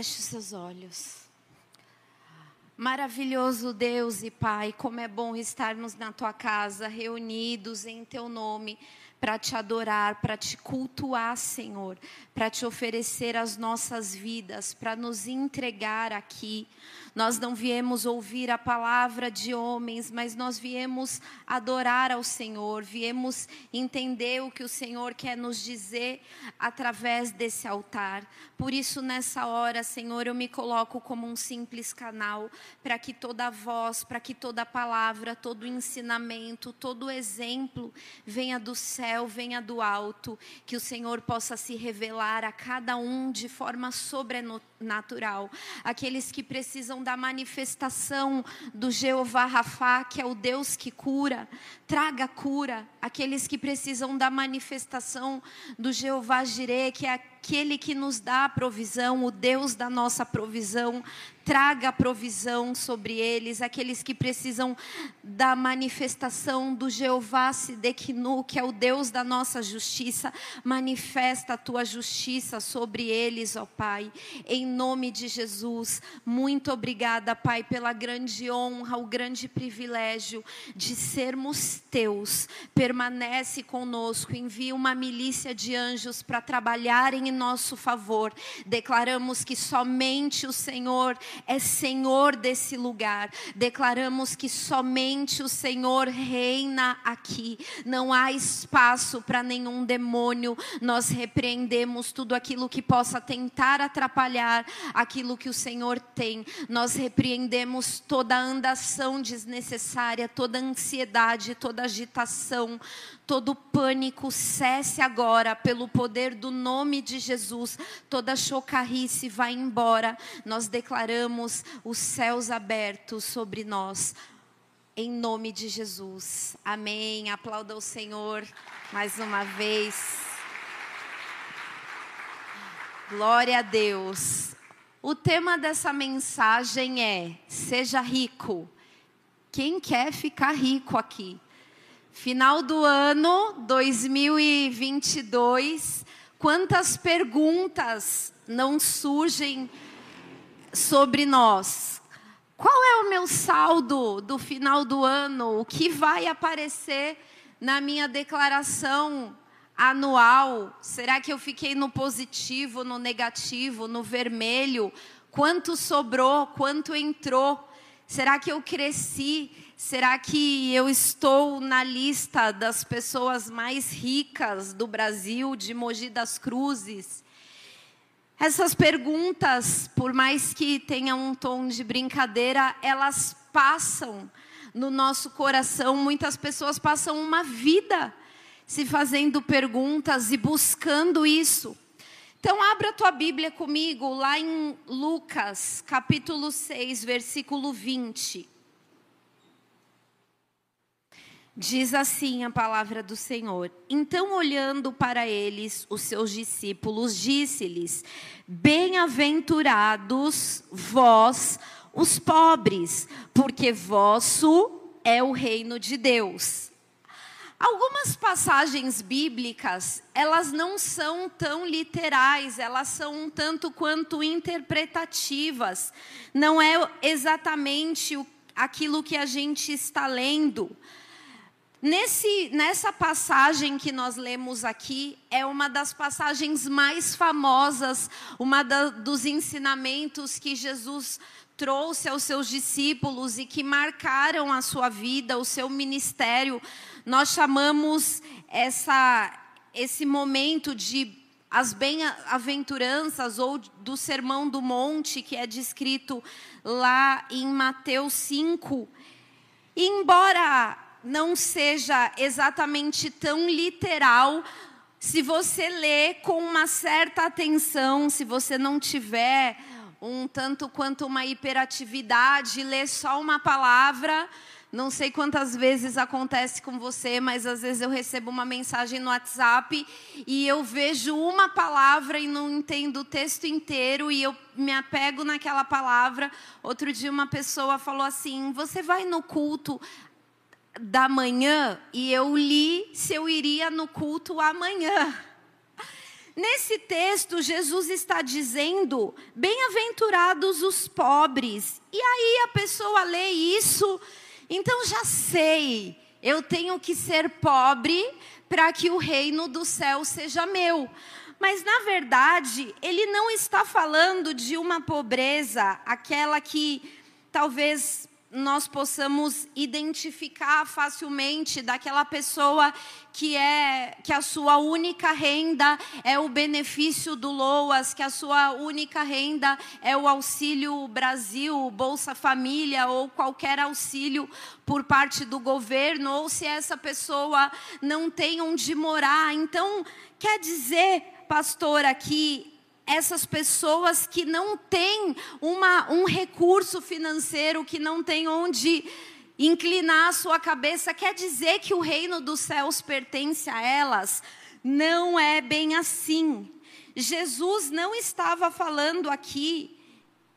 Feche os seus olhos. Maravilhoso Deus e Pai, como é bom estarmos na tua casa, reunidos em teu nome, para te adorar, para te cultuar, Senhor, para te oferecer as nossas vidas, para nos entregar aqui. Nós não viemos ouvir a palavra de homens, mas nós viemos adorar ao Senhor, viemos entender o que o Senhor quer nos dizer através desse altar. Por isso, nessa hora, Senhor, eu me coloco como um simples canal para que toda voz, para que toda palavra, todo ensinamento, todo exemplo venha do céu, venha do alto, que o Senhor possa se revelar a cada um de forma sobrenatural. Aqueles que precisam da manifestação do Jeová Rafá, que é o Deus que cura, traga cura. Aqueles que precisam da manifestação do Jeová Jireh, que é aquele que nos dá a provisão, o Deus da nossa provisão, traga provisão sobre eles, aqueles que precisam da manifestação do Jeová Sidequinu, que é o Deus da nossa justiça, manifesta a tua justiça sobre eles, ó Pai, em nome de Jesus. Muito obrigada, Pai, pela grande honra, o grande privilégio de sermos teus. Permanece conosco, envia uma milícia de anjos para trabalharem em nosso favor. Declaramos que somente o Senhor é Senhor desse lugar. Declaramos que somente o Senhor reina aqui. Não há espaço para nenhum demônio. Nós repreendemos tudo aquilo que possa tentar atrapalhar aquilo que o Senhor tem. Nós repreendemos toda andação desnecessária, toda ansiedade, toda agitação, todo pânico cesse agora pelo poder do nome de Jesus. Toda chocarrice vai embora. Nós declaramos os céus abertos sobre nós. Em nome de Jesus. Amém. Aplauda o Senhor mais uma vez. Glória a Deus. O tema dessa mensagem é: seja rico. Quem quer ficar rico aqui? Final do ano 2022, quantas perguntas não surgem sobre nós? Qual é o meu saldo do final do ano? O que vai aparecer na minha declaração anual? Será que eu fiquei no positivo, no negativo, no vermelho? Quanto sobrou? Quanto entrou? Será que eu cresci? Será que eu estou na lista das pessoas mais ricas do Brasil, de Mogi das Cruzes? Essas perguntas, por mais que tenham um tom de brincadeira, elas passam no nosso coração. Muitas pessoas passam uma vida se fazendo perguntas e buscando isso. Então, abra a tua Bíblia comigo lá em Lucas, capítulo 6, versículo 20. Diz assim a palavra do Senhor. Então, olhando para eles, os seus discípulos, disse-lhes: Bem-aventurados vós, os pobres, porque vosso é o reino de Deus. Algumas passagens bíblicas, elas não são tão literais, elas são um tanto quanto interpretativas. Não é exatamente aquilo que a gente está lendo. Nesse, nessa passagem que nós lemos aqui, é uma das passagens mais famosas, uma da, dos ensinamentos que Jesus trouxe aos seus discípulos e que marcaram a sua vida, o seu ministério. Nós chamamos essa, esse momento de as bem-aventuranças ou do Sermão do Monte, que é descrito lá em Mateus 5. E embora não seja exatamente tão literal, se você lê com uma certa atenção, se você não tiver um tanto quanto uma hiperatividade, ler só uma palavra, não sei quantas vezes acontece com você, mas às vezes eu recebo uma mensagem no WhatsApp e eu vejo uma palavra e não entendo o texto inteiro e eu me apego naquela palavra. Outro dia uma pessoa falou assim: "Você vai no culto da manhã e eu li se eu iria no culto amanhã. Nesse texto, Jesus está dizendo: bem-aventurados os pobres. E aí a pessoa lê isso, então já sei, eu tenho que ser pobre para que o reino do céu seja meu. Mas, na verdade, ele não está falando de uma pobreza, aquela que talvez nós possamos identificar facilmente daquela pessoa que é que a sua única renda é o benefício do LOAS, que a sua única renda é o auxílio Brasil, Bolsa Família ou qualquer auxílio por parte do governo, ou se essa pessoa não tem onde morar. Então, quer dizer, pastor, aqui essas pessoas que não têm uma, um recurso financeiro, que não têm onde inclinar a sua cabeça, quer dizer que o reino dos céus pertence a elas? Não é bem assim. Jesus não estava falando aqui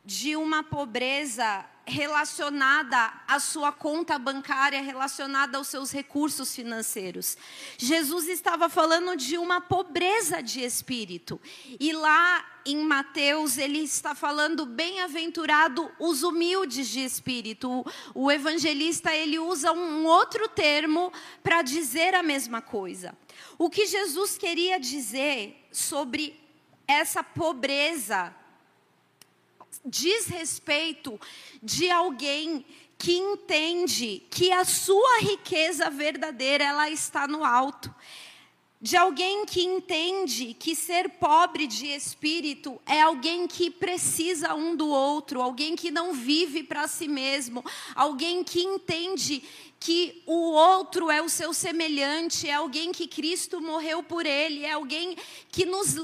de uma pobreza relacionada à sua conta bancária, relacionada aos seus recursos financeiros. Jesus estava falando de uma pobreza de espírito. E lá em Mateus, ele está falando bem-aventurado os humildes de espírito. O evangelista, ele usa um outro termo para dizer a mesma coisa. O que Jesus queria dizer sobre essa pobreza diz respeito de alguém que entende que a sua riqueza verdadeira ela está no alto. De alguém que entende que ser pobre de espírito é alguém que precisa um do outro, alguém que não vive para si mesmo, alguém que entende que o outro é o seu semelhante, é alguém que Cristo morreu por ele, é alguém que nos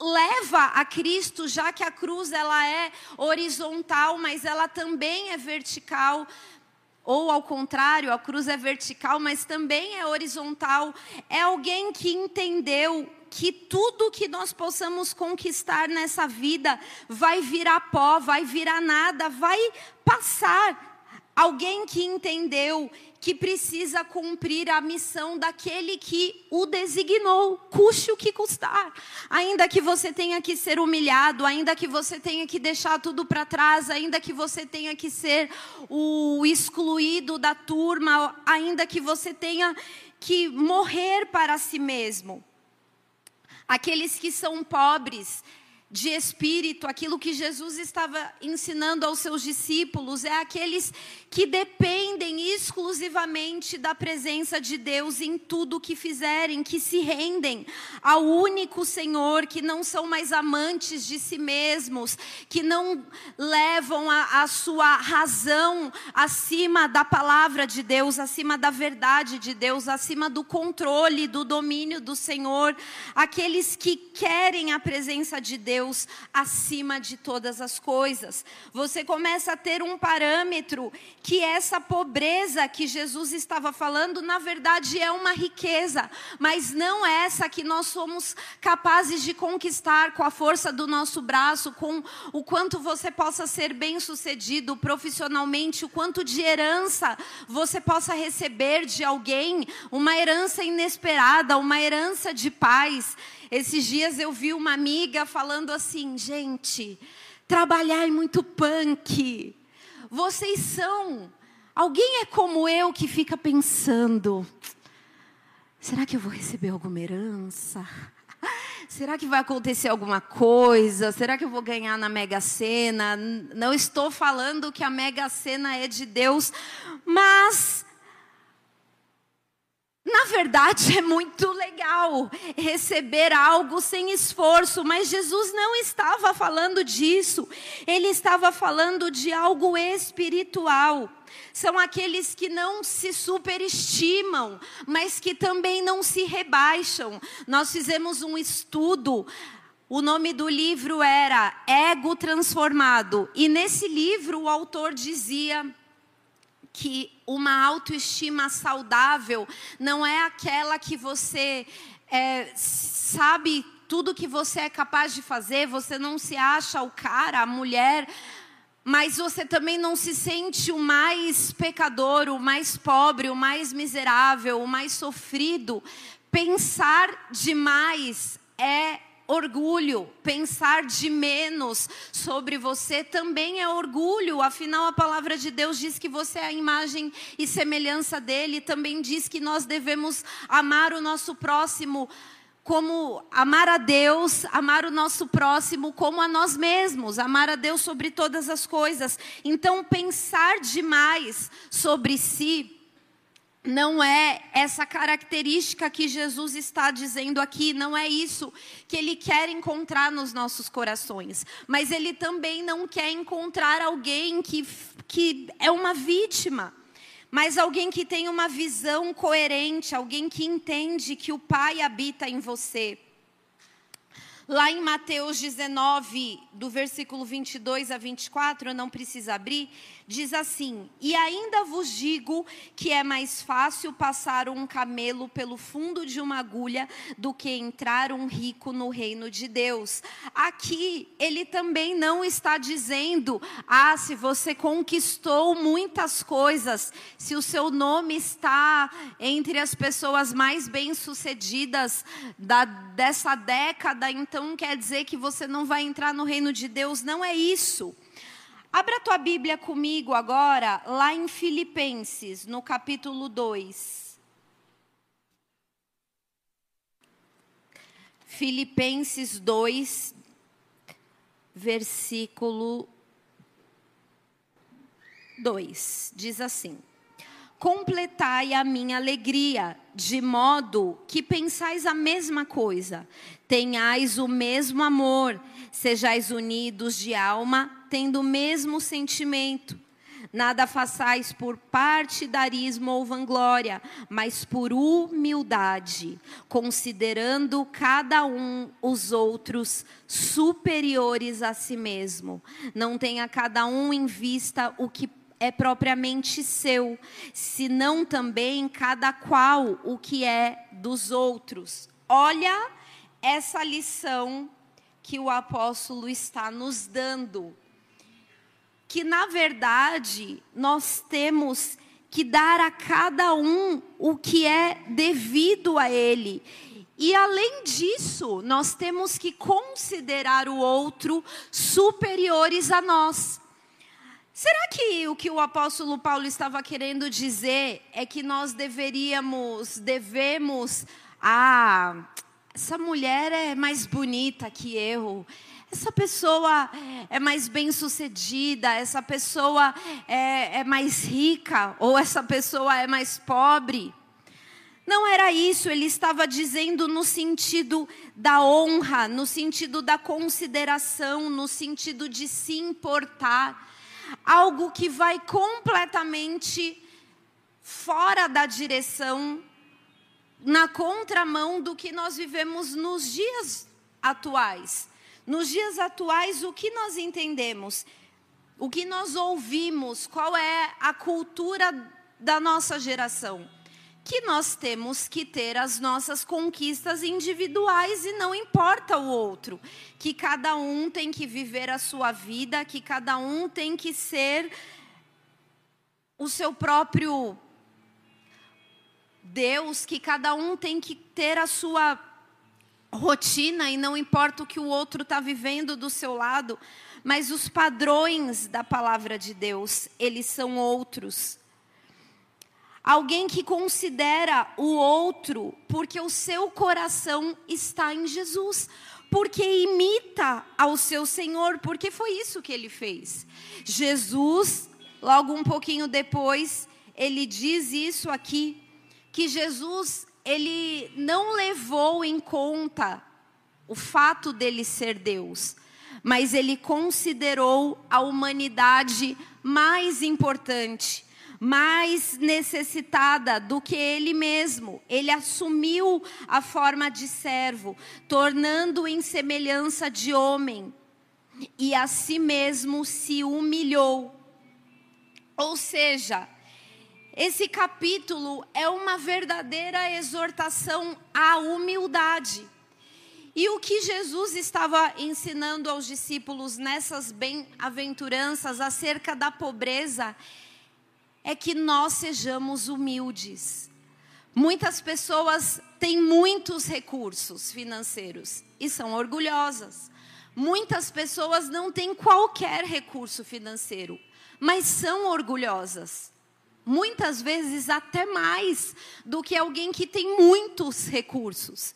leva a Cristo, já que a cruz ela é horizontal, mas ela também é vertical. Ou ao contrário, a cruz é vertical, mas também é horizontal. É alguém que entendeu que tudo que nós possamos conquistar nessa vida vai virar pó, vai virar nada, vai passar. Alguém que entendeu que precisa cumprir a missão daquele que o designou, custe o que custar. Ainda que você tenha que ser humilhado, ainda que você tenha que deixar tudo para trás, ainda que você tenha que ser o excluído da turma, ainda que você tenha que morrer para si mesmo. Aqueles que são pobres, de espírito, aquilo que Jesus estava ensinando aos seus discípulos, é aqueles que dependem exclusivamente da presença de Deus em tudo o que fizerem, que se rendem ao único Senhor, que não são mais amantes de si mesmos, que não levam a, a sua razão acima da palavra de Deus, acima da verdade de Deus, acima do controle, do domínio do Senhor, aqueles que querem a presença de Deus acima de todas as coisas. Você começa a ter um parâmetro que essa pobreza que Jesus estava falando, na verdade é uma riqueza, mas não essa que nós somos capazes de conquistar com a força do nosso braço, com o quanto você possa ser bem-sucedido profissionalmente, o quanto de herança você possa receber de alguém, uma herança inesperada, uma herança de paz. Esses dias eu vi uma amiga falando assim, gente, trabalhar é muito punk. Vocês são. Alguém é como eu que fica pensando: será que eu vou receber alguma herança? Será que vai acontecer alguma coisa? Será que eu vou ganhar na Mega Sena? Não estou falando que a Mega Sena é de Deus, mas na verdade, é muito legal receber algo sem esforço, mas Jesus não estava falando disso. Ele estava falando de algo espiritual. São aqueles que não se superestimam, mas que também não se rebaixam. Nós fizemos um estudo o nome do livro era Ego Transformado. E nesse livro o autor dizia que uma autoestima saudável não é aquela que você é, sabe tudo que você é capaz de fazer, você não se acha o cara, a mulher, mas você também não se sente o mais pecador, o mais pobre, o mais miserável, o mais sofrido. Pensar demais é orgulho. Pensar de menos sobre você também é orgulho. Afinal, a palavra de Deus diz que você é a imagem e semelhança dele. Também diz que nós devemos amar o nosso próximo como amar a Deus, amar o nosso próximo como a nós mesmos, amar a Deus sobre todas as coisas. Então, pensar demais sobre si não é essa característica que Jesus está dizendo aqui, não é isso que ele quer encontrar nos nossos corações. Mas ele também não quer encontrar alguém que, que é uma vítima, mas alguém que tem uma visão coerente, alguém que entende que o Pai habita em você. Lá em Mateus 19, do versículo 22 a 24, não precisa abrir, diz assim: E ainda vos digo que é mais fácil passar um camelo pelo fundo de uma agulha do que entrar um rico no reino de Deus. Aqui, ele também não está dizendo, ah, se você conquistou muitas coisas, se o seu nome está entre as pessoas mais bem-sucedidas dessa década, então quer dizer que você não vai entrar no reino de Deus. Não é isso. Abra tua Bíblia comigo agora, lá em Filipenses, no capítulo 2. Filipenses 2, versículo 2. Diz assim: Completai a minha alegria, de modo que pensais a mesma coisa, tenhais o mesmo amor, sejais unidos de alma, tendo o mesmo sentimento. Nada façais por partidarismo ou vanglória, mas por humildade, considerando cada um os outros superiores a si mesmo. Não tenha cada um em vista o que é propriamente seu, senão também cada qual o que é dos outros. Olha essa lição que o apóstolo está nos dando. Que na verdade nós temos que dar a cada um o que é devido a ele. E além disso, nós temos que considerar o outro superiores a nós. Será que o que o apóstolo Paulo estava querendo dizer é que nós deveríamos, devemos, ah, essa mulher é mais bonita que eu. Essa pessoa é mais bem sucedida, essa pessoa é, é mais rica, ou essa pessoa é mais pobre. Não era isso, ele estava dizendo no sentido da honra, no sentido da consideração, no sentido de se importar. Algo que vai completamente fora da direção na contramão do que nós vivemos nos dias atuais. Nos dias atuais, o que nós entendemos? O que nós ouvimos? Qual é a cultura da nossa geração? Que nós temos que ter as nossas conquistas individuais e não importa o outro. Que cada um tem que viver a sua vida, que cada um tem que ser o seu próprio Deus que cada um tem que ter a sua rotina e não importa o que o outro está vivendo do seu lado, mas os padrões da palavra de Deus, eles são outros. Alguém que considera o outro porque o seu coração está em Jesus, porque imita ao seu Senhor, porque foi isso que ele fez. Jesus, logo um pouquinho depois, ele diz isso aqui que Jesus ele não levou em conta o fato dele ser Deus, mas ele considerou a humanidade mais importante, mais necessitada do que ele mesmo. Ele assumiu a forma de servo, tornando em semelhança de homem, e a si mesmo se humilhou. Ou seja, esse capítulo é uma verdadeira exortação à humildade. E o que Jesus estava ensinando aos discípulos nessas bem-aventuranças acerca da pobreza é que nós sejamos humildes. Muitas pessoas têm muitos recursos financeiros e são orgulhosas. Muitas pessoas não têm qualquer recurso financeiro, mas são orgulhosas. Muitas vezes até mais do que alguém que tem muitos recursos.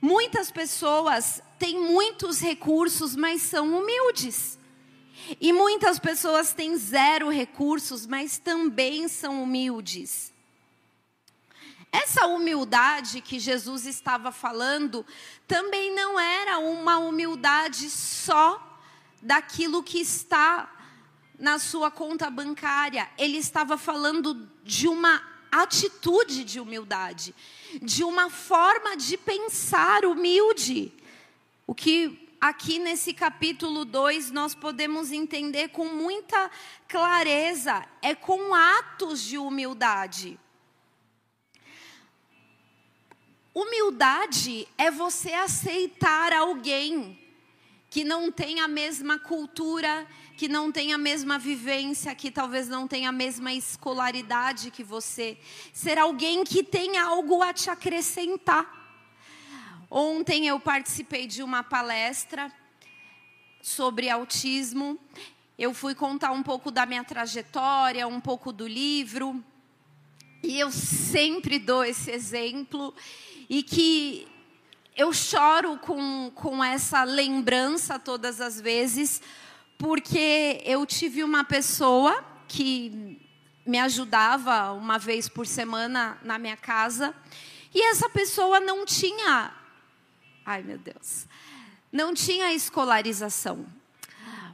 Muitas pessoas têm muitos recursos, mas são humildes. E muitas pessoas têm zero recursos, mas também são humildes. Essa humildade que Jesus estava falando também não era uma humildade só daquilo que está na sua conta bancária. Ele estava falando de uma atitude de humildade, de uma forma de pensar humilde. O que aqui nesse capítulo 2 nós podemos entender com muita clareza é com atos de humildade. Humildade é você aceitar alguém que não tem a mesma cultura, que não tem a mesma vivência, que talvez não tenha a mesma escolaridade que você. Ser alguém que tem algo a te acrescentar. Ontem eu participei de uma palestra sobre autismo. Eu fui contar um pouco da minha trajetória, um pouco do livro. E eu sempre dou esse exemplo e que eu choro com, com essa lembrança todas as vezes, porque eu tive uma pessoa que me ajudava uma vez por semana na minha casa, e essa pessoa não tinha, ai meu Deus, não tinha escolarização.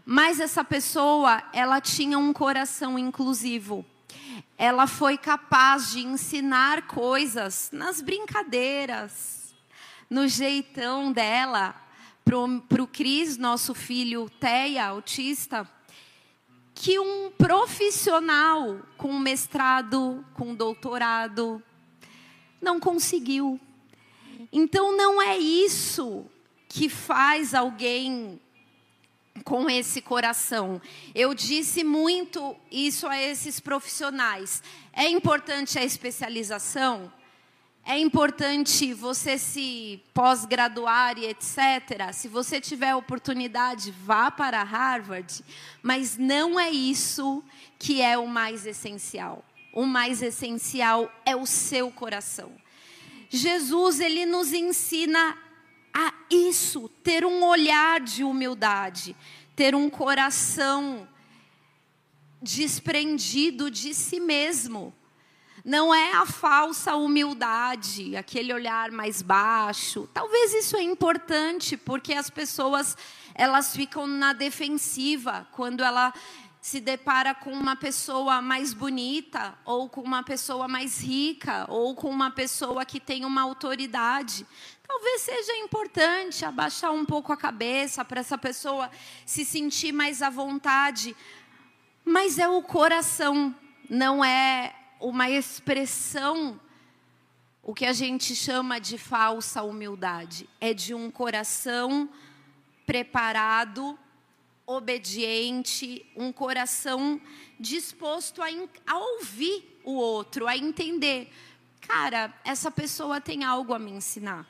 Mas essa pessoa, ela tinha um coração inclusivo ela foi capaz de ensinar coisas nas brincadeiras, no jeitão dela, para o Cris, nosso filho Teia, autista, que um profissional com mestrado, com doutorado, não conseguiu. Então não é isso que faz alguém com esse coração. Eu disse muito isso a esses profissionais. É importante a especialização, é importante você se pós-graduar e etc. Se você tiver oportunidade, vá para Harvard, mas não é isso que é o mais essencial. O mais essencial é o seu coração. Jesus, ele nos ensina a isso, ter um olhar de humildade, ter um coração desprendido de si mesmo. Não é a falsa humildade, aquele olhar mais baixo. Talvez isso é importante, porque as pessoas elas ficam na defensiva quando ela se depara com uma pessoa mais bonita, ou com uma pessoa mais rica, ou com uma pessoa que tem uma autoridade. Talvez seja importante abaixar um pouco a cabeça para essa pessoa se sentir mais à vontade, mas é o coração, não é uma expressão, o que a gente chama de falsa humildade, é de um coração preparado obediente, um coração disposto a, a ouvir o outro, a entender. Cara, essa pessoa tem algo a me ensinar.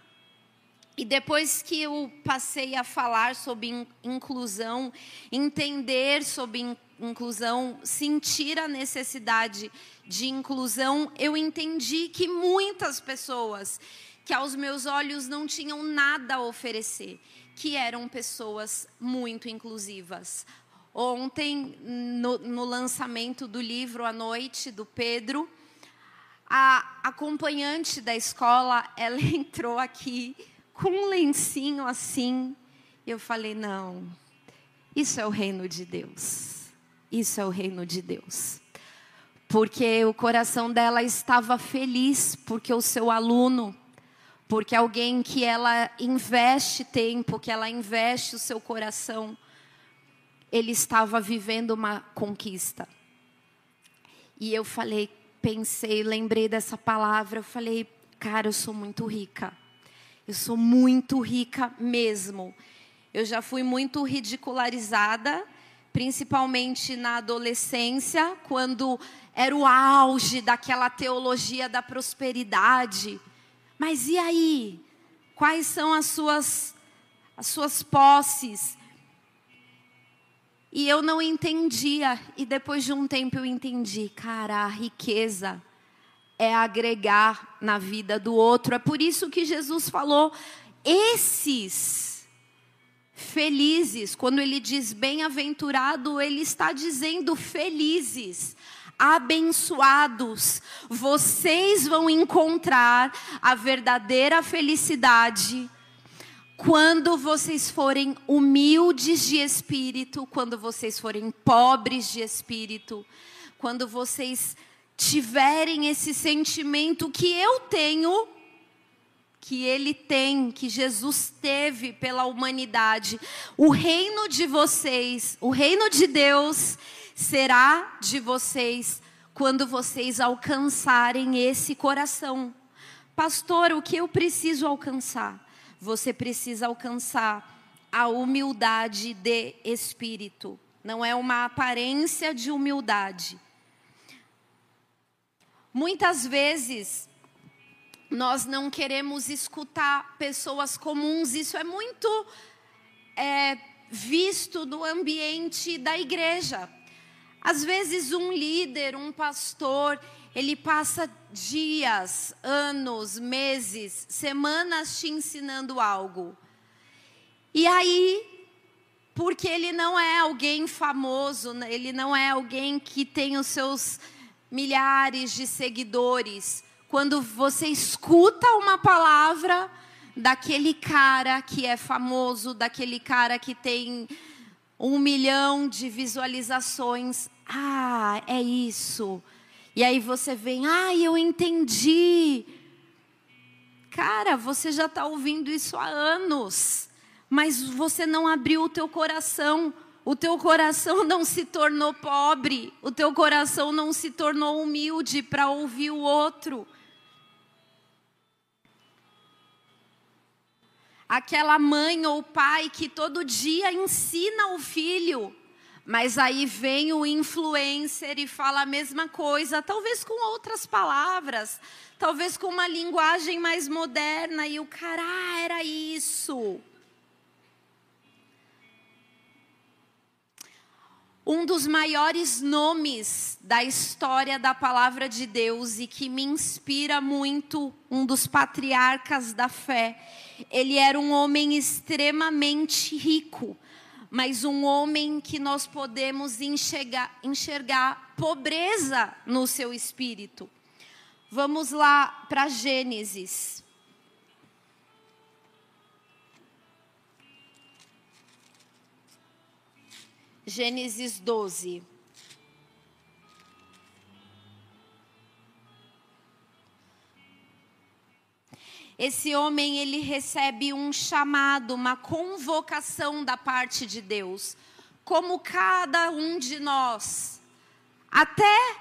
E depois que eu passei a falar sobre inclusão, entender sobre inclusão, sentir a necessidade de inclusão, eu entendi que muitas pessoas que aos meus olhos não tinham nada a oferecer, que eram pessoas muito inclusivas. Ontem, no, no lançamento do livro à noite, do Pedro, a acompanhante da escola, ela entrou aqui com um lencinho assim. Eu falei: não, isso é o reino de Deus. Isso é o reino de Deus. Porque o coração dela estava feliz, porque o seu aluno porque alguém que ela investe tempo, que ela investe o seu coração, ele estava vivendo uma conquista. E eu falei, pensei, lembrei dessa palavra, eu falei, cara, eu sou muito rica. Eu sou muito rica mesmo. Eu já fui muito ridicularizada principalmente na adolescência, quando era o auge daquela teologia da prosperidade. Mas e aí? Quais são as suas as suas posses? E eu não entendia, e depois de um tempo eu entendi, cara, a riqueza é agregar na vida do outro. É por isso que Jesus falou: esses felizes, quando ele diz bem-aventurado, ele está dizendo felizes, abençoados. Vocês vão encontrar a verdadeira felicidade quando vocês forem humildes de espírito, quando vocês forem pobres de espírito, quando vocês tiverem esse sentimento que eu tenho, que ele tem, que Jesus teve pela humanidade, o reino de vocês, o reino de Deus será de vocês quando vocês alcançarem esse coração. Pastor, o que eu preciso alcançar? Você precisa alcançar a humildade de espírito. Não é uma aparência de humildade Muitas vezes nós não queremos escutar pessoas comuns, isso é muito é, visto no ambiente da igreja. Às vezes, um líder, um pastor, ele passa dias, anos, meses, semanas te ensinando algo. E aí, porque ele não é alguém famoso, ele não é alguém que tem os seus milhares de seguidores, quando você escuta uma palavra daquele cara que é famoso, daquele cara que tem um milhão de visualizações, ah, é isso. E aí você vem, ah, eu entendi. Cara, você já está ouvindo isso há anos, mas você não abriu o teu coração o teu coração não se tornou pobre, o teu coração não se tornou humilde para ouvir o outro. Aquela mãe ou pai que todo dia ensina o filho, mas aí vem o influencer e fala a mesma coisa, talvez com outras palavras, talvez com uma linguagem mais moderna, e o cara, ah, era isso. um dos maiores nomes da história da palavra de Deus e que me inspira muito, um dos patriarcas da fé. Ele era um homem extremamente rico, mas um homem que nós podemos enxergar, enxergar pobreza no seu espírito. Vamos lá para Gênesis. Gênesis 12. Esse homem ele recebe um chamado, uma convocação da parte de Deus, como cada um de nós. Até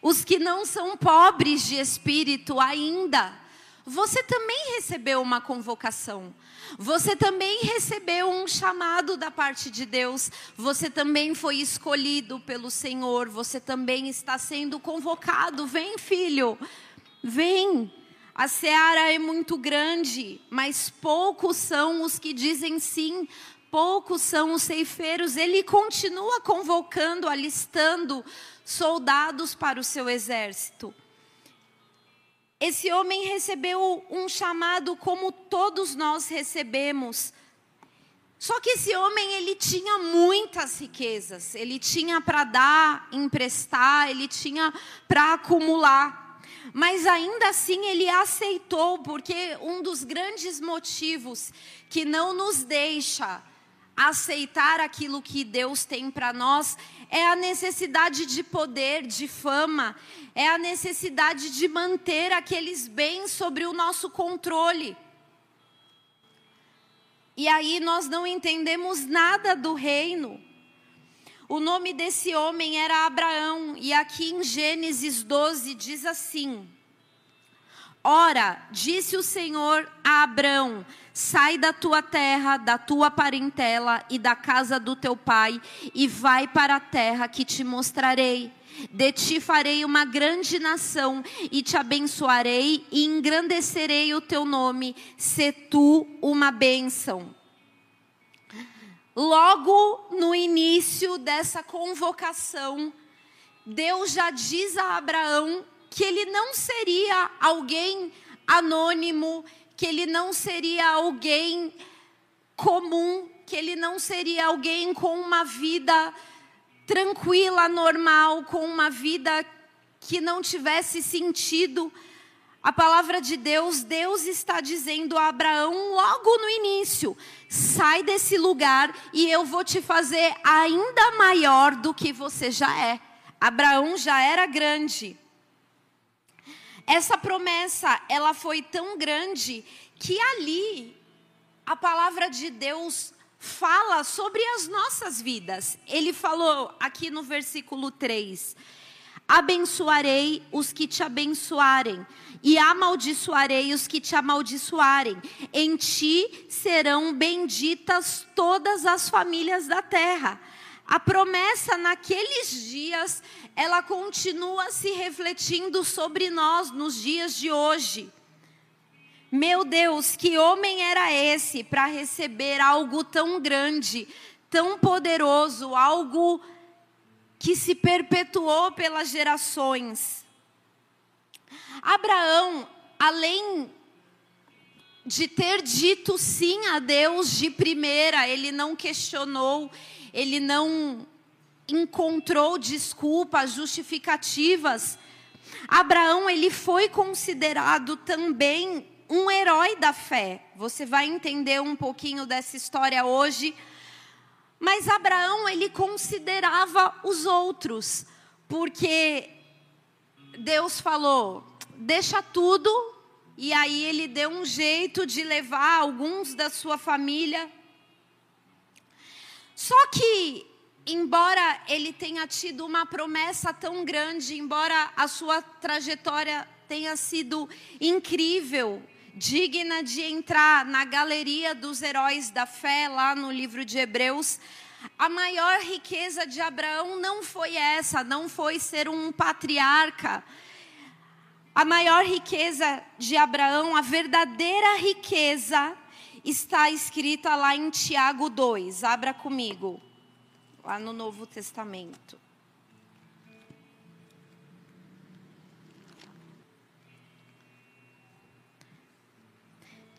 os que não são pobres de espírito ainda, você também recebeu uma convocação. Você também recebeu um chamado da parte de Deus. Você também foi escolhido pelo Senhor. Você também está sendo convocado. Vem, filho, vem. A seara é muito grande, mas poucos são os que dizem sim. Poucos são os ceifeiros. Ele continua convocando, alistando soldados para o seu exército. Esse homem recebeu um chamado como todos nós recebemos. Só que esse homem, ele tinha muitas riquezas. Ele tinha para dar, emprestar, ele tinha para acumular. Mas ainda assim ele aceitou, porque um dos grandes motivos que não nos deixa aceitar aquilo que Deus tem para nós é a necessidade de poder, de fama, é a necessidade de manter aqueles bens sobre o nosso controle. E aí nós não entendemos nada do reino. O nome desse homem era Abraão, e aqui em Gênesis 12 diz assim: Ora, disse o Senhor a Abrão: Sai da tua terra, da tua parentela e da casa do teu pai, e vai para a terra que te mostrarei. De ti farei uma grande nação, e te abençoarei, e engrandecerei o teu nome, se tu uma bênção. Logo no início dessa convocação, Deus já diz a Abraão que ele não seria alguém anônimo, que ele não seria alguém comum, que ele não seria alguém com uma vida tranquila, normal, com uma vida que não tivesse sentido. A palavra de Deus, Deus está dizendo a Abraão logo no início: sai desse lugar e eu vou te fazer ainda maior do que você já é. Abraão já era grande. Essa promessa, ela foi tão grande que ali a palavra de Deus fala sobre as nossas vidas. Ele falou aqui no versículo 3: Abençoarei os que te abençoarem, e amaldiçoarei os que te amaldiçoarem. Em ti serão benditas todas as famílias da terra. A promessa naqueles dias, ela continua se refletindo sobre nós nos dias de hoje. Meu Deus, que homem era esse para receber algo tão grande, tão poderoso, algo que se perpetuou pelas gerações. Abraão, além de ter dito sim a Deus de primeira, ele não questionou, ele não encontrou desculpas, justificativas. Abraão, ele foi considerado também um herói da fé. Você vai entender um pouquinho dessa história hoje. Mas Abraão, ele considerava os outros, porque Deus falou: deixa tudo, e aí ele deu um jeito de levar alguns da sua família. Só que, embora ele tenha tido uma promessa tão grande, embora a sua trajetória tenha sido incrível, digna de entrar na galeria dos heróis da fé, lá no livro de Hebreus. A maior riqueza de Abraão não foi essa, não foi ser um patriarca. A maior riqueza de Abraão, a verdadeira riqueza, está escrita lá em Tiago 2. Abra comigo, lá no Novo Testamento.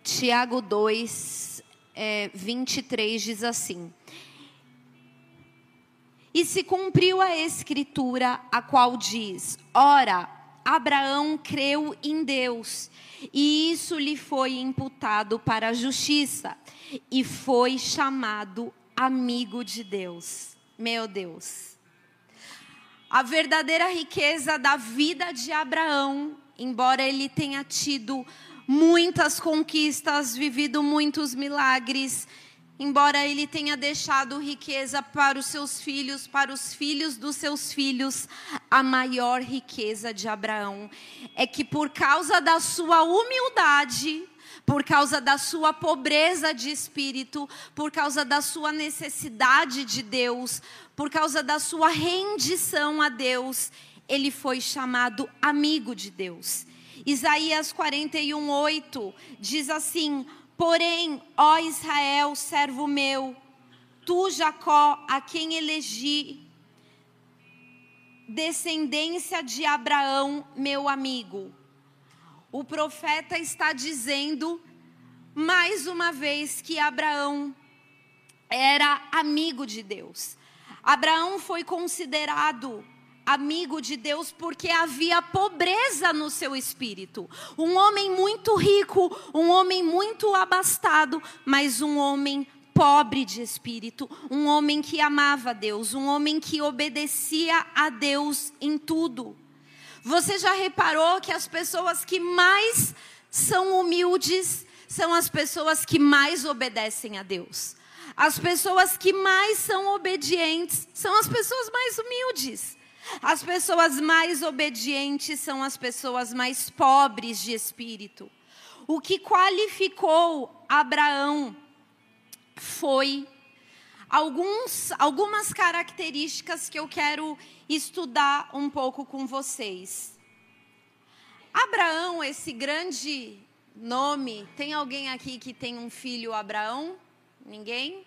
Tiago 2, é, 23 diz assim: E se cumpriu a escritura, a qual diz: Ora, Abraão creu em Deus, e isso lhe foi imputado para a justiça, e foi chamado amigo de Deus. Meu Deus. A verdadeira riqueza da vida de Abraão, embora ele tenha tido muitas conquistas, vivido muitos milagres, embora ele tenha deixado riqueza para os seus filhos, para os filhos dos seus filhos, a maior riqueza de Abraão é que por causa da sua humildade, por causa da sua pobreza de espírito, por causa da sua necessidade de Deus, por causa da sua rendição a Deus, ele foi chamado amigo de Deus. Isaías 41, 8 diz assim: Porém, ó Israel, servo meu, tu, Jacó, a quem elegi, descendência de Abraão, meu amigo. O profeta está dizendo, mais uma vez, que Abraão era amigo de Deus. Abraão foi considerado amigo de Deus porque havia pobreza no seu espírito. Um homem muito rico, um homem muito abastado, mas um homem pobre de espírito, um homem que amava Deus, um homem que obedecia a Deus em tudo. Você já reparou que as pessoas que mais são humildes são as pessoas que mais obedecem a Deus? As pessoas que mais são obedientes são as pessoas mais humildes. As pessoas mais obedientes são as pessoas mais pobres de espírito. O que qualificou Abraão foi alguns, algumas características que eu quero estudar um pouco com vocês. Abraão, esse grande nome, tem alguém aqui que tem um filho Abraão? Ninguém?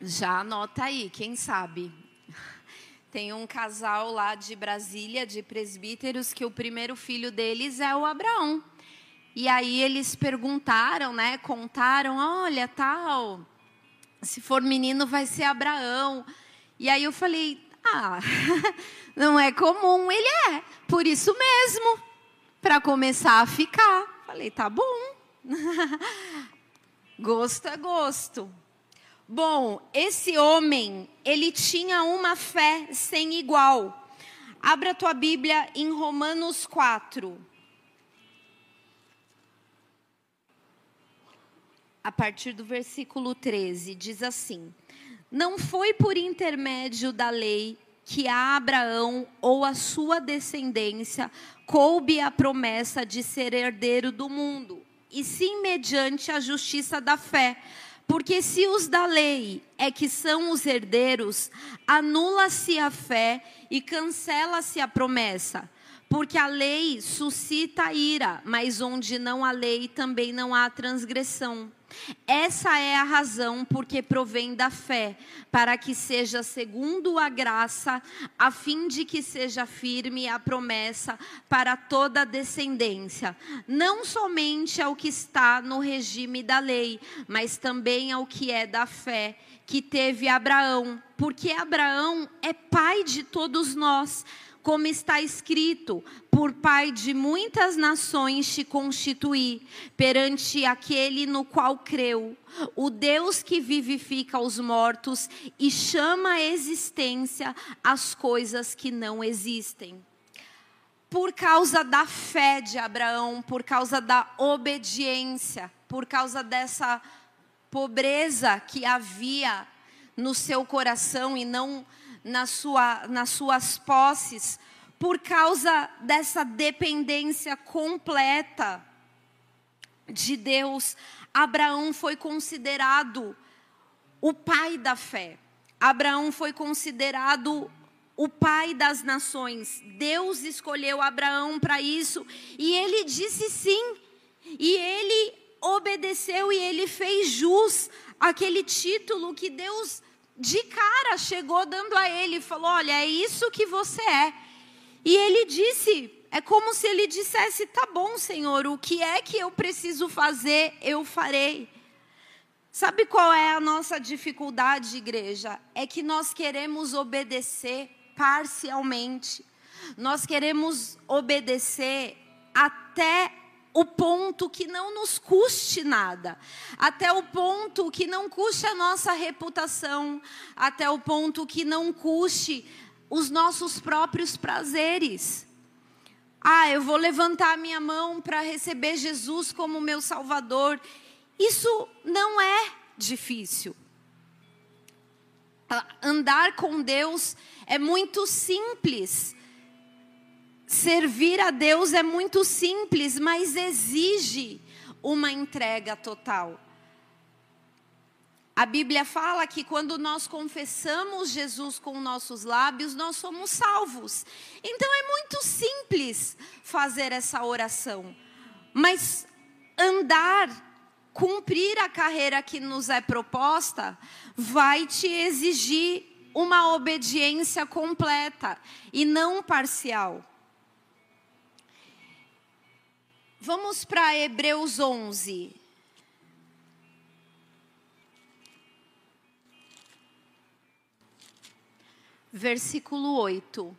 Já anota aí, quem sabe. Tem um casal lá de Brasília, de presbíteros, que o primeiro filho deles é o Abraão. E aí eles perguntaram, né? Contaram, olha, tal, se for menino vai ser Abraão. E aí eu falei, ah, não é comum, ele é, por isso mesmo, para começar a ficar. Falei, tá bom. gosto é gosto. Bom, esse homem, ele tinha uma fé sem igual. Abra tua Bíblia em Romanos 4. A partir do versículo 13, diz assim: Não foi por intermédio da lei que a Abraão ou a sua descendência coube a promessa de ser herdeiro do mundo, e sim mediante a justiça da fé porque se os da lei é que são os herdeiros, anula-se a fé e cancela-se a promessa. Porque a lei suscita ira, mas onde não há lei também não há transgressão. Essa é a razão porque provém da fé, para que seja segundo a graça, a fim de que seja firme a promessa para toda a descendência, não somente ao que está no regime da lei, mas também ao que é da fé que teve Abraão, porque Abraão é pai de todos nós como está escrito: por pai de muitas nações te constituí, perante aquele no qual creu, o Deus que vivifica os mortos e chama à existência as coisas que não existem. Por causa da fé de Abraão, por causa da obediência, por causa dessa pobreza que havia no seu coração e não na sua, nas suas posses, por causa dessa dependência completa de Deus, Abraão foi considerado o pai da fé. Abraão foi considerado o pai das nações. Deus escolheu Abraão para isso e ele disse sim. E ele obedeceu e ele fez jus àquele título que Deus de cara chegou dando a ele, falou: Olha, é isso que você é. E ele disse: É como se ele dissesse: Tá bom, Senhor, o que é que eu preciso fazer, eu farei. Sabe qual é a nossa dificuldade, igreja? É que nós queremos obedecer parcialmente. Nós queremos obedecer até o ponto que não nos custe nada, até o ponto que não custe a nossa reputação, até o ponto que não custe os nossos próprios prazeres. Ah, eu vou levantar a minha mão para receber Jesus como meu Salvador. Isso não é difícil. Andar com Deus é muito simples. Servir a Deus é muito simples, mas exige uma entrega total. A Bíblia fala que quando nós confessamos Jesus com nossos lábios, nós somos salvos. Então é muito simples fazer essa oração. Mas andar, cumprir a carreira que nos é proposta, vai te exigir uma obediência completa e não parcial. Vamos para Hebreus 11. Versículo 8.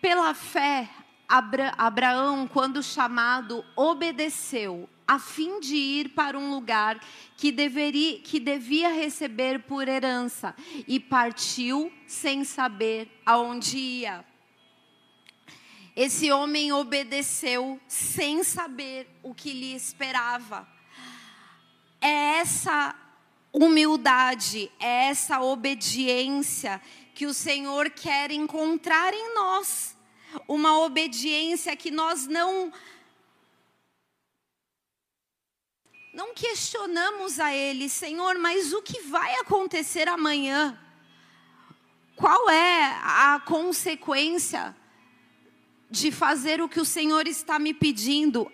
Pela fé, Abra Abraão, quando chamado, obedeceu, a fim de ir para um lugar que, deveria, que devia receber por herança, e partiu sem saber aonde ia. Esse homem obedeceu sem saber o que lhe esperava. é essa humildade, é essa obediência que o Senhor quer encontrar em nós. Uma obediência que nós não não questionamos a Ele, Senhor, mas o que vai acontecer amanhã? Qual é a consequência de fazer o que o Senhor está me pedindo?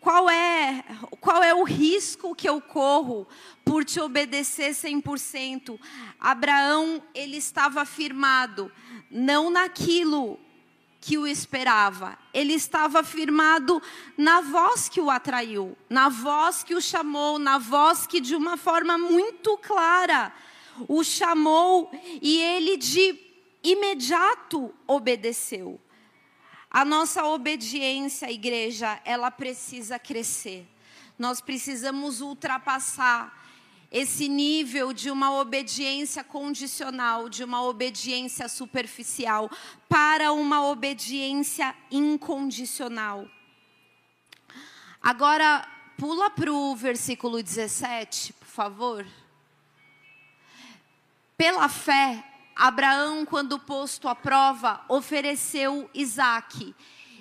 Qual é, qual é o risco que eu corro por te obedecer 100%? Abraão, ele estava firmado, não naquilo que o esperava. Ele estava firmado na voz que o atraiu, na voz que o chamou, na voz que de uma forma muito clara o chamou e ele de imediato obedeceu. A nossa obediência, igreja, ela precisa crescer. Nós precisamos ultrapassar esse nível de uma obediência condicional, de uma obediência superficial, para uma obediência incondicional. Agora, pula para o versículo 17, por favor. Pela fé, Abraão, quando posto à prova, ofereceu Isaque.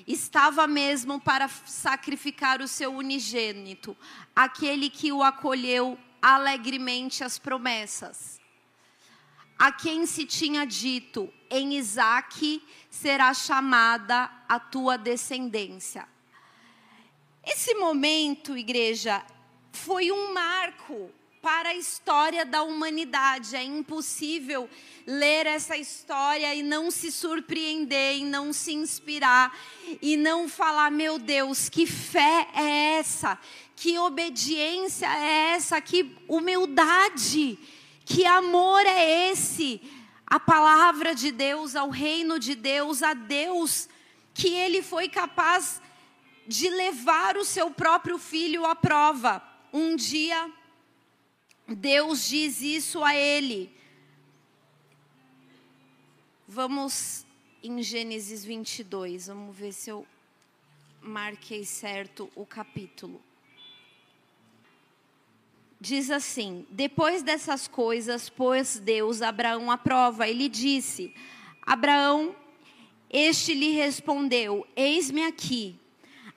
Estava mesmo para sacrificar o seu unigênito, aquele que o acolheu alegremente as promessas. A quem se tinha dito: em Isaque será chamada a tua descendência. Esse momento, igreja, foi um marco para a história da humanidade. É impossível ler essa história e não se surpreender, e não se inspirar, e não falar: meu Deus, que fé é essa? Que obediência é essa? Que humildade? Que amor é esse? A palavra de Deus, ao reino de Deus, a Deus, que ele foi capaz de levar o seu próprio filho à prova. Um dia, Deus diz isso a ele. Vamos em Gênesis 22, vamos ver se eu marquei certo o capítulo. Diz assim: Depois dessas coisas, pôs Deus Abraão à prova. Ele disse: Abraão, este lhe respondeu: Eis-me aqui.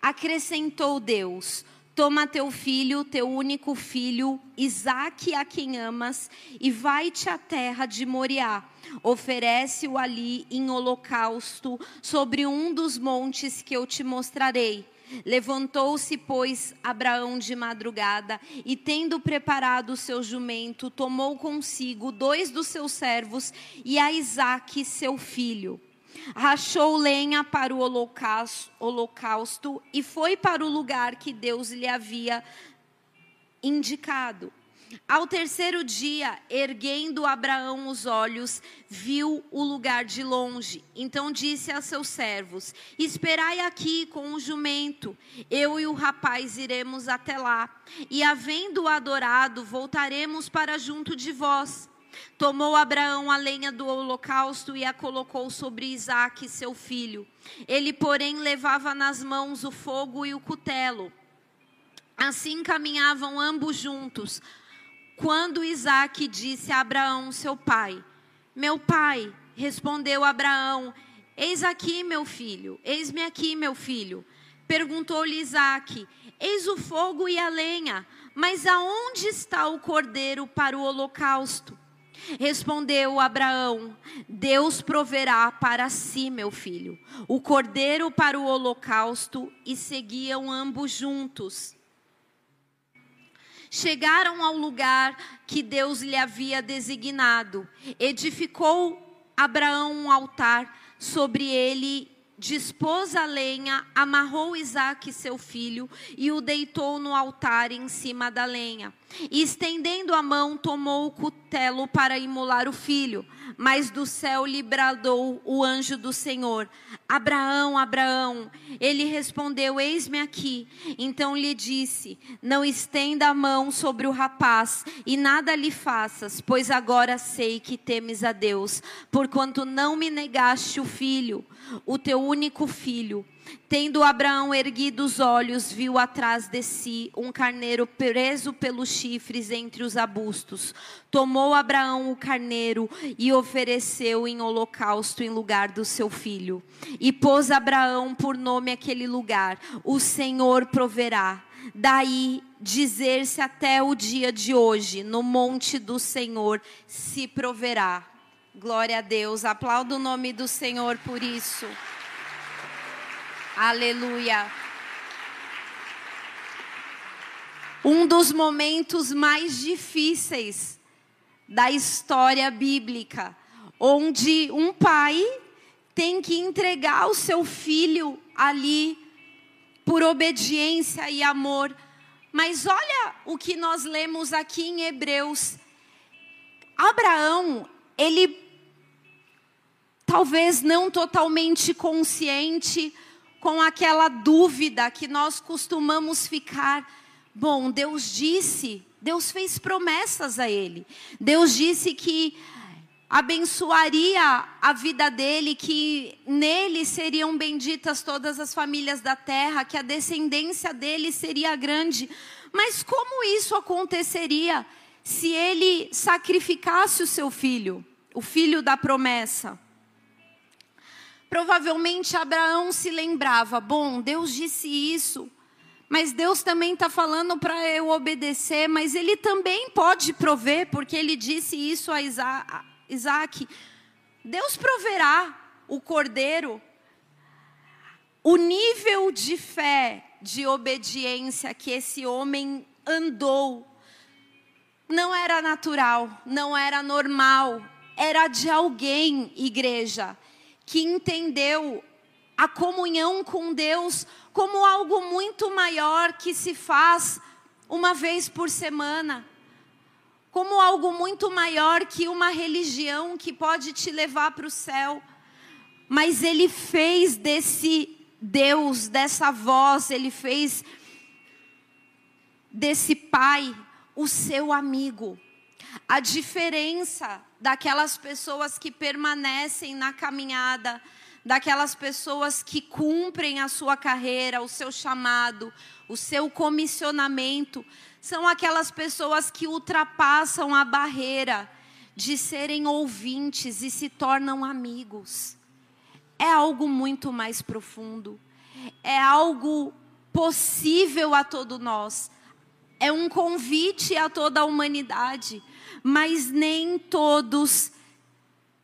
Acrescentou Deus: Toma teu filho, teu único filho, Isaque, a quem amas, e vai-te à terra de Moriá. Oferece-o ali em holocausto sobre um dos montes que eu te mostrarei. Levantou-se, pois, Abraão de madrugada e, tendo preparado o seu jumento, tomou consigo dois dos seus servos e a Isaque, seu filho rachou lenha para o holocausto e foi para o lugar que Deus lhe havia indicado. Ao terceiro dia, erguendo Abraão os olhos, viu o lugar de longe. Então disse a seus servos: Esperai aqui com o jumento, eu e o rapaz iremos até lá, e havendo adorado, voltaremos para junto de vós. Tomou Abraão a lenha do holocausto e a colocou sobre Isaque, seu filho. Ele, porém, levava nas mãos o fogo e o cutelo. Assim caminhavam ambos juntos. Quando Isaque disse a Abraão, seu pai: Meu pai, respondeu Abraão: Eis aqui, meu filho, eis-me aqui, meu filho. Perguntou-lhe Isaque: Eis o fogo e a lenha, mas aonde está o cordeiro para o holocausto? Respondeu Abraão: Deus proverá para si, meu filho, o cordeiro para o holocausto, e seguiam ambos juntos. Chegaram ao lugar que Deus lhe havia designado. Edificou Abraão um altar, sobre ele dispôs a lenha, amarrou Isaque, seu filho, e o deitou no altar em cima da lenha. E estendendo a mão, tomou o cutelo para imolar o filho. Mas do céu lhe bradou o anjo do Senhor: Abraão, Abraão. Ele respondeu: Eis-me aqui. Então lhe disse: Não estenda a mão sobre o rapaz e nada lhe faças, pois agora sei que temes a Deus, porquanto não me negaste o filho, o teu único filho. Tendo Abraão erguido os olhos, viu atrás de si um carneiro preso pelos chifres entre os arbustos. Tomou Abraão o carneiro e ofereceu em holocausto em lugar do seu filho. E pôs Abraão por nome aquele lugar: O Senhor proverá. Daí dizer-se até o dia de hoje: No monte do Senhor se proverá. Glória a Deus. Aplaudo o nome do Senhor por isso. Aleluia. Um dos momentos mais difíceis da história bíblica, onde um pai tem que entregar o seu filho ali por obediência e amor. Mas olha o que nós lemos aqui em Hebreus. Abraão, ele talvez não totalmente consciente, com aquela dúvida que nós costumamos ficar. Bom, Deus disse, Deus fez promessas a ele. Deus disse que abençoaria a vida dele, que nele seriam benditas todas as famílias da terra, que a descendência dele seria grande. Mas como isso aconteceria se ele sacrificasse o seu filho, o filho da promessa? Provavelmente Abraão se lembrava: bom, Deus disse isso, mas Deus também está falando para eu obedecer, mas Ele também pode prover, porque Ele disse isso a Isaac. Deus proverá o cordeiro. O nível de fé, de obediência que esse homem andou, não era natural, não era normal, era de alguém, igreja, que entendeu a comunhão com Deus como algo muito maior que se faz uma vez por semana, como algo muito maior que uma religião que pode te levar para o céu. Mas ele fez desse Deus, dessa voz, ele fez desse pai o seu amigo. A diferença daquelas pessoas que permanecem na caminhada, daquelas pessoas que cumprem a sua carreira, o seu chamado, o seu comissionamento, são aquelas pessoas que ultrapassam a barreira de serem ouvintes e se tornam amigos. É algo muito mais profundo. É algo possível a todos nós. É um convite a toda a humanidade mas nem todos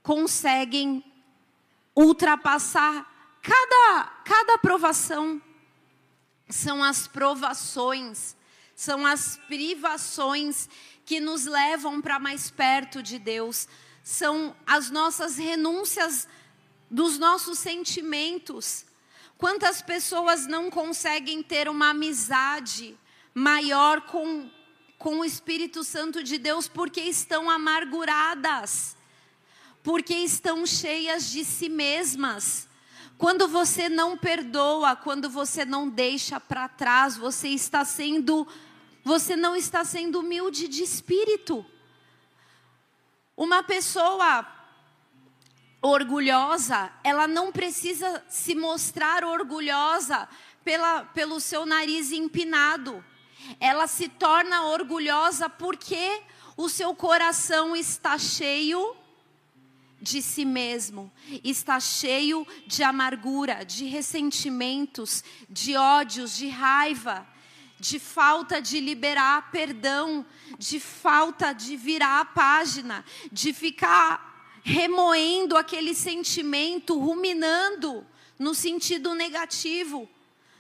conseguem ultrapassar cada, cada aprovação. São as provações, são as privações que nos levam para mais perto de Deus, são as nossas renúncias dos nossos sentimentos. Quantas pessoas não conseguem ter uma amizade maior com com o Espírito Santo de Deus porque estão amarguradas, porque estão cheias de si mesmas. Quando você não perdoa, quando você não deixa para trás, você está sendo você não está sendo humilde de espírito. Uma pessoa orgulhosa, ela não precisa se mostrar orgulhosa pela, pelo seu nariz empinado ela se torna orgulhosa porque o seu coração está cheio de si mesmo, está cheio de amargura, de ressentimentos, de ódios, de raiva, de falta de liberar perdão, de falta de virar a página, de ficar remoendo aquele sentimento, ruminando no sentido negativo.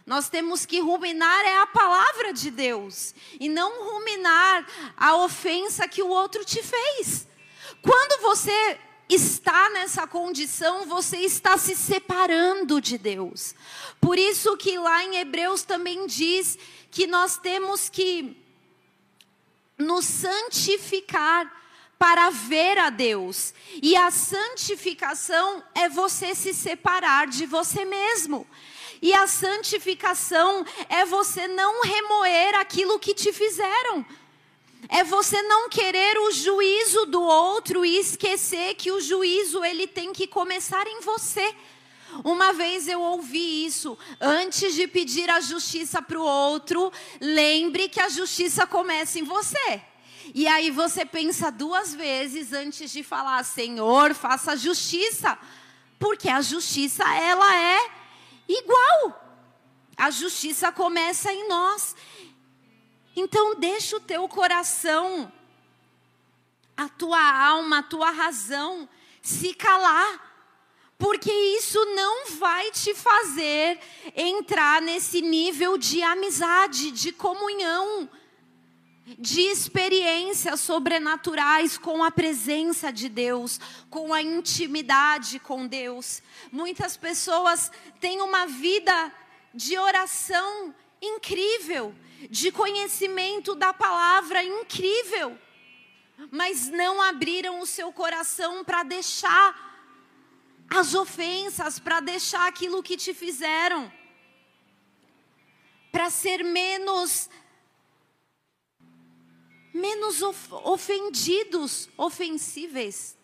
Nós temos que ruminar é a palavra de Deus e não ruminar a ofensa que o outro te fez. Quando você está nessa condição, você está se separando de Deus. Por isso que lá em Hebreus também diz que nós temos que nos santificar para ver a Deus. E a santificação é você se separar de você mesmo. E a santificação é você não remoer aquilo que te fizeram. É você não querer o juízo do outro e esquecer que o juízo ele tem que começar em você. Uma vez eu ouvi isso. Antes de pedir a justiça para o outro, lembre que a justiça começa em você. E aí você pensa duas vezes antes de falar, Senhor, faça justiça. Porque a justiça, ela é igual. A justiça começa em nós. Então, deixa o teu coração, a tua alma, a tua razão se calar porque isso não vai te fazer entrar nesse nível de amizade, de comunhão, de experiências sobrenaturais com a presença de Deus, com a intimidade com Deus. Muitas pessoas têm uma vida de oração incrível, de conhecimento da palavra incrível, mas não abriram o seu coração para deixar as ofensas, para deixar aquilo que te fizeram, para ser menos menos of, ofendidos, ofensíveis.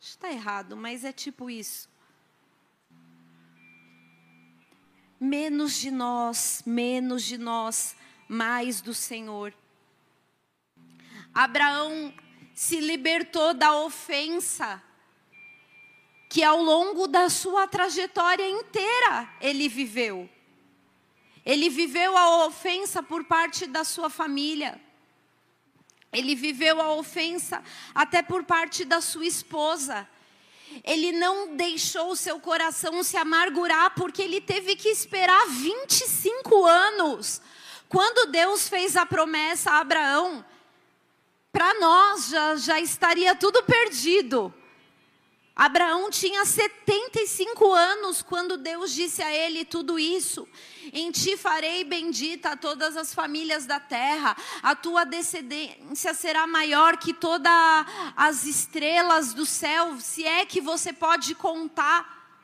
Está errado, mas é tipo isso. Menos de nós, menos de nós, mais do Senhor. Abraão se libertou da ofensa que ao longo da sua trajetória inteira ele viveu. Ele viveu a ofensa por parte da sua família. Ele viveu a ofensa até por parte da sua esposa. Ele não deixou o seu coração se amargurar porque ele teve que esperar 25 anos. Quando Deus fez a promessa a Abraão, para nós já, já estaria tudo perdido. Abraão tinha 75 anos quando Deus disse a ele tudo isso. Em ti farei bendita todas as famílias da terra, a tua descendência será maior que todas as estrelas do céu, se é que você pode contar.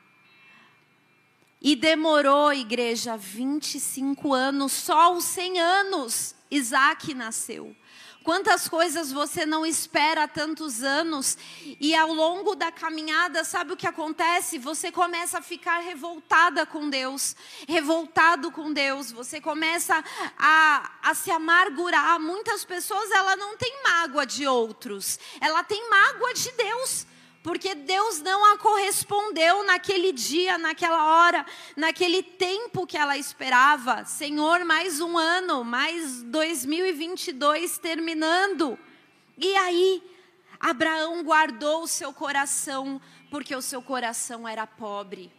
E demorou, igreja, 25 anos, só os 100 anos, Isaac nasceu. Quantas coisas você não espera há tantos anos e ao longo da caminhada, sabe o que acontece? Você começa a ficar revoltada com Deus, revoltado com Deus, você começa a, a se amargurar. Muitas pessoas, ela não tem mágoa de outros, ela tem mágoa de Deus porque Deus não a correspondeu naquele dia, naquela hora, naquele tempo que ela esperava. Senhor, mais um ano, mais 2022 terminando. E aí, Abraão guardou o seu coração, porque o seu coração era pobre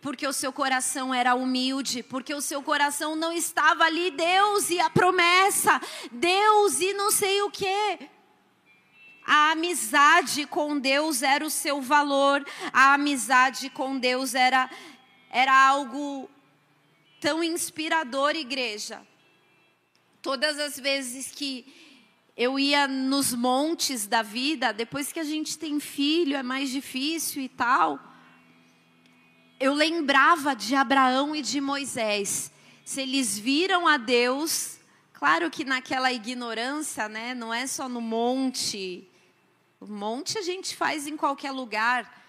porque o seu coração era humilde, porque o seu coração não estava ali, Deus e a promessa, Deus e não sei o que. A amizade com Deus era o seu valor, a amizade com Deus era, era algo tão inspirador, igreja. Todas as vezes que eu ia nos montes da vida, depois que a gente tem filho é mais difícil e tal, eu lembrava de Abraão e de Moisés. Se eles viram a Deus, claro que naquela ignorância, né, não é só no monte, um monte a gente faz em qualquer lugar.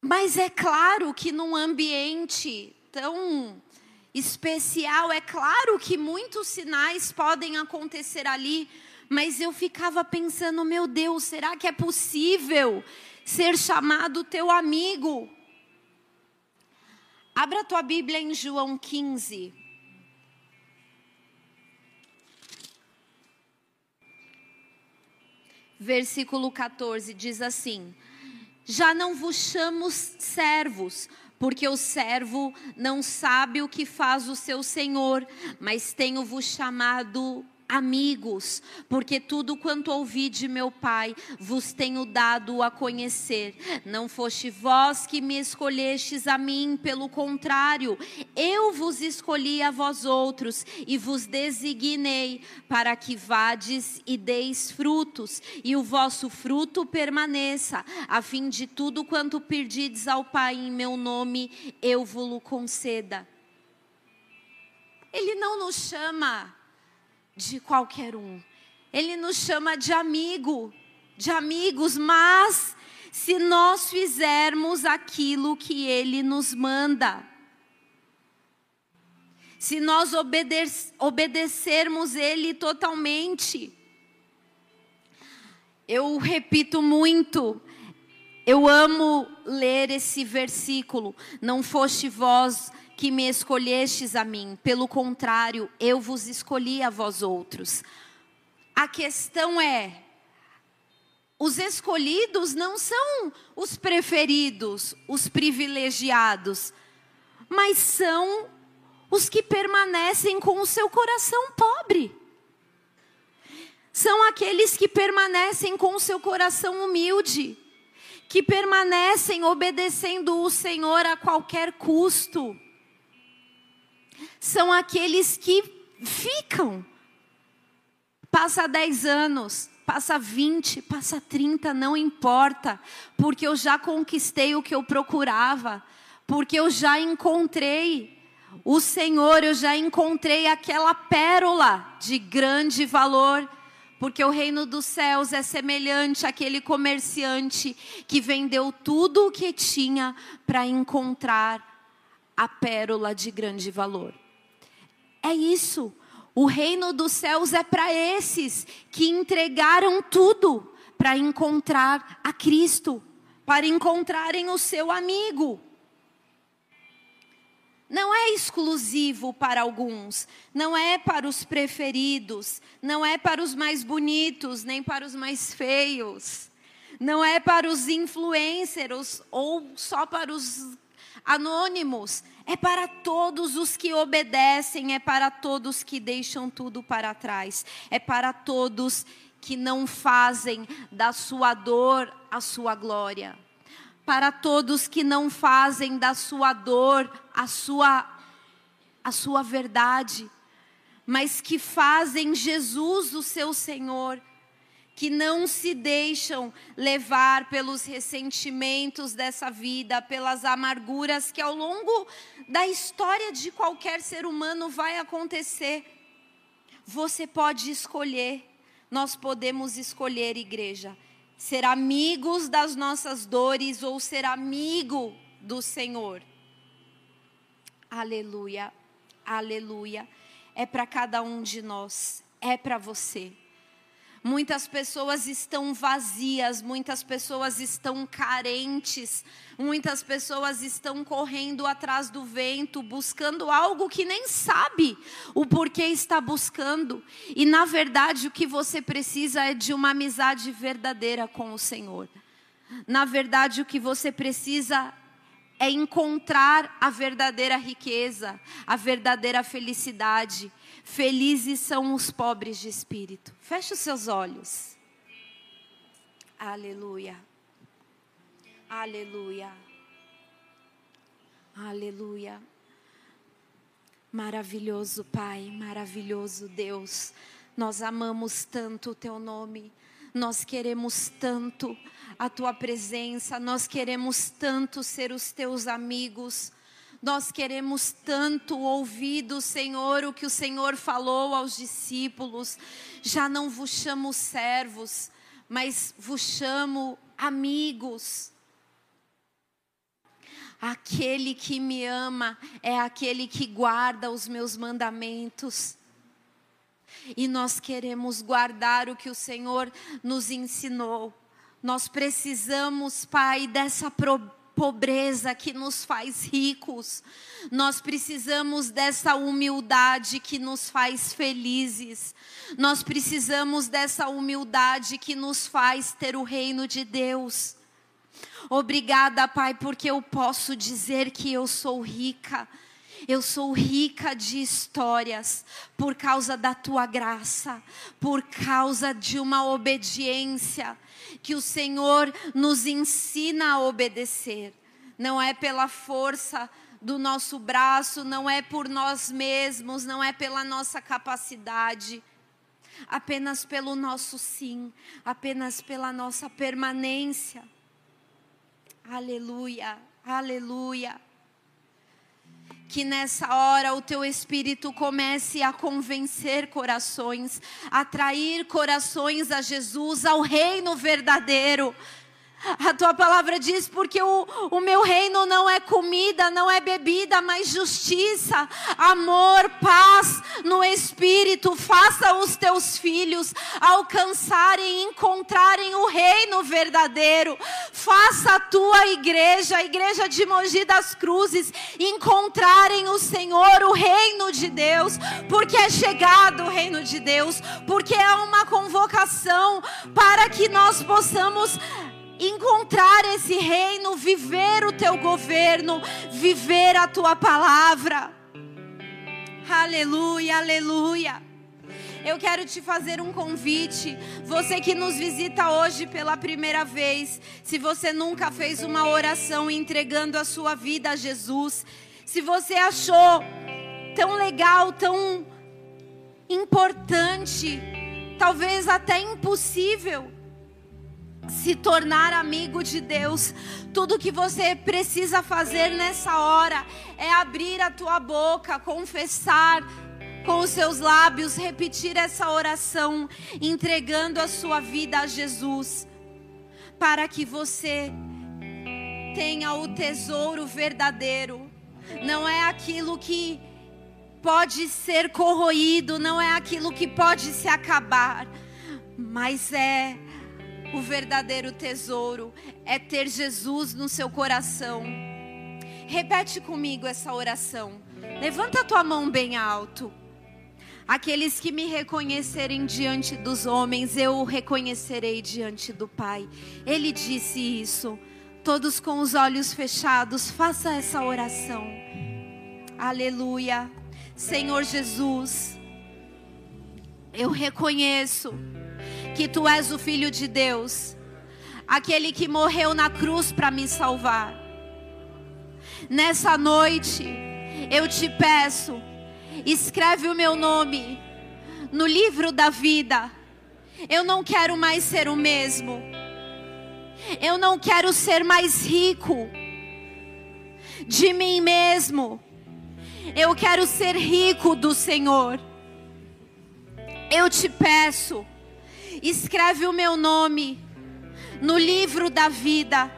Mas é claro que num ambiente tão especial, é claro que muitos sinais podem acontecer ali, mas eu ficava pensando, meu Deus, será que é possível ser chamado teu amigo? Abra tua Bíblia em João 15. Versículo 14 diz assim: Já não vos chamo servos, porque o servo não sabe o que faz o seu senhor, mas tenho-vos chamado amigos, porque tudo quanto ouvi de meu Pai vos tenho dado a conhecer. Não foste vós que me escolhestes a mim, pelo contrário, eu vos escolhi a vós outros e vos designei para que vades e deis frutos, e o vosso fruto permaneça, a fim de tudo quanto perdides ao Pai em meu nome, eu vos conceda. Ele não nos chama de qualquer um. Ele nos chama de amigo, de amigos, mas se nós fizermos aquilo que Ele nos manda. Se nós obede obedecermos Ele totalmente. Eu repito muito, eu amo ler esse versículo. Não foste vós que me escolhestes a mim, pelo contrário, eu vos escolhi a vós outros. A questão é: os escolhidos não são os preferidos, os privilegiados, mas são os que permanecem com o seu coração pobre. São aqueles que permanecem com o seu coração humilde, que permanecem obedecendo o Senhor a qualquer custo são aqueles que ficam. Passa 10 anos, passa 20, passa 30, não importa, porque eu já conquistei o que eu procurava, porque eu já encontrei o Senhor, eu já encontrei aquela pérola de grande valor. Porque o reino dos céus é semelhante àquele comerciante que vendeu tudo o que tinha para encontrar a pérola de grande valor. É isso. O reino dos céus é para esses que entregaram tudo para encontrar a Cristo, para encontrarem o seu amigo. Não é exclusivo para alguns, não é para os preferidos, não é para os mais bonitos, nem para os mais feios, não é para os influencers ou só para os anônimos, é para todos os que obedecem, é para todos que deixam tudo para trás, é para todos que não fazem da sua dor a sua glória, para todos que não fazem da sua dor a sua a sua verdade, mas que fazem Jesus o seu Senhor que não se deixam levar pelos ressentimentos dessa vida, pelas amarguras que ao longo da história de qualquer ser humano vai acontecer. Você pode escolher, nós podemos escolher, igreja, ser amigos das nossas dores ou ser amigo do Senhor. Aleluia, aleluia. É para cada um de nós, é para você. Muitas pessoas estão vazias, muitas pessoas estão carentes, muitas pessoas estão correndo atrás do vento, buscando algo que nem sabe o porquê está buscando. E na verdade, o que você precisa é de uma amizade verdadeira com o Senhor. Na verdade, o que você precisa é encontrar a verdadeira riqueza, a verdadeira felicidade. Felizes são os pobres de espírito. Feche os seus olhos. Aleluia. Aleluia. Aleluia. Maravilhoso Pai, maravilhoso Deus. Nós amamos tanto o teu nome. Nós queremos tanto a tua presença, nós queremos tanto ser os teus amigos. Nós queremos tanto ouvir do Senhor o que o Senhor falou aos discípulos. Já não vos chamo servos, mas vos chamo amigos. Aquele que me ama é aquele que guarda os meus mandamentos. E nós queremos guardar o que o Senhor nos ensinou. Nós precisamos, Pai, dessa pro pobreza que nos faz ricos. Nós precisamos dessa humildade que nos faz felizes. Nós precisamos dessa humildade que nos faz ter o reino de Deus. Obrigada, Pai, porque eu posso dizer que eu sou rica. Eu sou rica de histórias por causa da tua graça, por causa de uma obediência que o Senhor nos ensina a obedecer. Não é pela força do nosso braço, não é por nós mesmos, não é pela nossa capacidade, apenas pelo nosso sim, apenas pela nossa permanência. Aleluia, aleluia. Que nessa hora o teu espírito comece a convencer corações, atrair corações a Jesus, ao reino verdadeiro. A tua palavra diz: porque o, o meu reino não é comida, não é bebida, mas justiça, amor, paz no espírito. Faça os teus filhos alcançarem, encontrarem o reino verdadeiro. Faça a tua igreja, a igreja de Mogi das Cruzes, encontrarem o Senhor, o reino de Deus, porque é chegado o reino de Deus, porque é uma convocação para que nós possamos encontrar esse reino, viver o teu governo, viver a tua palavra. Aleluia, aleluia. Eu quero te fazer um convite. Você que nos visita hoje pela primeira vez, se você nunca fez uma oração entregando a sua vida a Jesus, se você achou tão legal, tão importante, talvez até impossível, se tornar amigo de Deus, tudo que você precisa fazer nessa hora é abrir a tua boca, confessar com os seus lábios, repetir essa oração, entregando a sua vida a Jesus, para que você tenha o tesouro verdadeiro. Não é aquilo que pode ser corroído, não é aquilo que pode se acabar, mas é o verdadeiro tesouro é ter Jesus no seu coração. Repete comigo essa oração. Levanta a tua mão bem alto. Aqueles que me reconhecerem diante dos homens, eu o reconhecerei diante do Pai. Ele disse isso. Todos com os olhos fechados, faça essa oração. Aleluia. Senhor Jesus, eu reconheço que tu és o Filho de Deus, aquele que morreu na cruz para me salvar. Nessa noite, eu te peço, escreve o meu nome no livro da vida. Eu não quero mais ser o mesmo. Eu não quero ser mais rico de mim mesmo. Eu quero ser rico do Senhor. Eu te peço escreve o meu nome no livro da vida.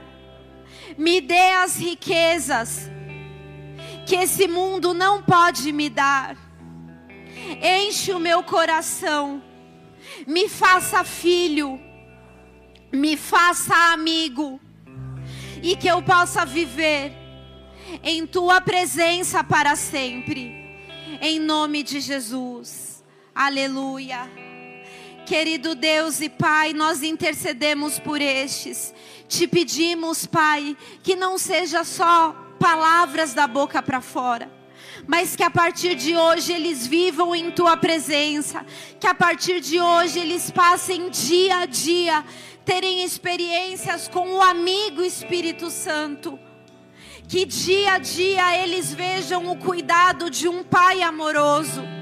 Me dê as riquezas que esse mundo não pode me dar. Enche o meu coração. Me faça filho. Me faça amigo. E que eu possa viver em tua presença para sempre. Em nome de Jesus. Aleluia. Querido Deus e Pai, nós intercedemos por estes. Te pedimos, Pai, que não seja só palavras da boca para fora, mas que a partir de hoje eles vivam em tua presença, que a partir de hoje eles passem dia a dia terem experiências com o amigo Espírito Santo. Que dia a dia eles vejam o cuidado de um pai amoroso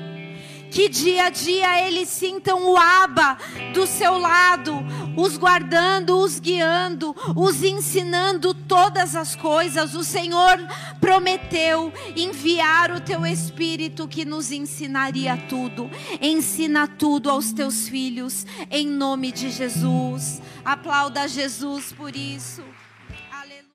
que dia a dia eles sintam o aba do seu lado, os guardando, os guiando, os ensinando todas as coisas. O Senhor prometeu enviar o teu espírito que nos ensinaria tudo. Ensina tudo aos teus filhos em nome de Jesus. Aplauda Jesus por isso. Aleluia.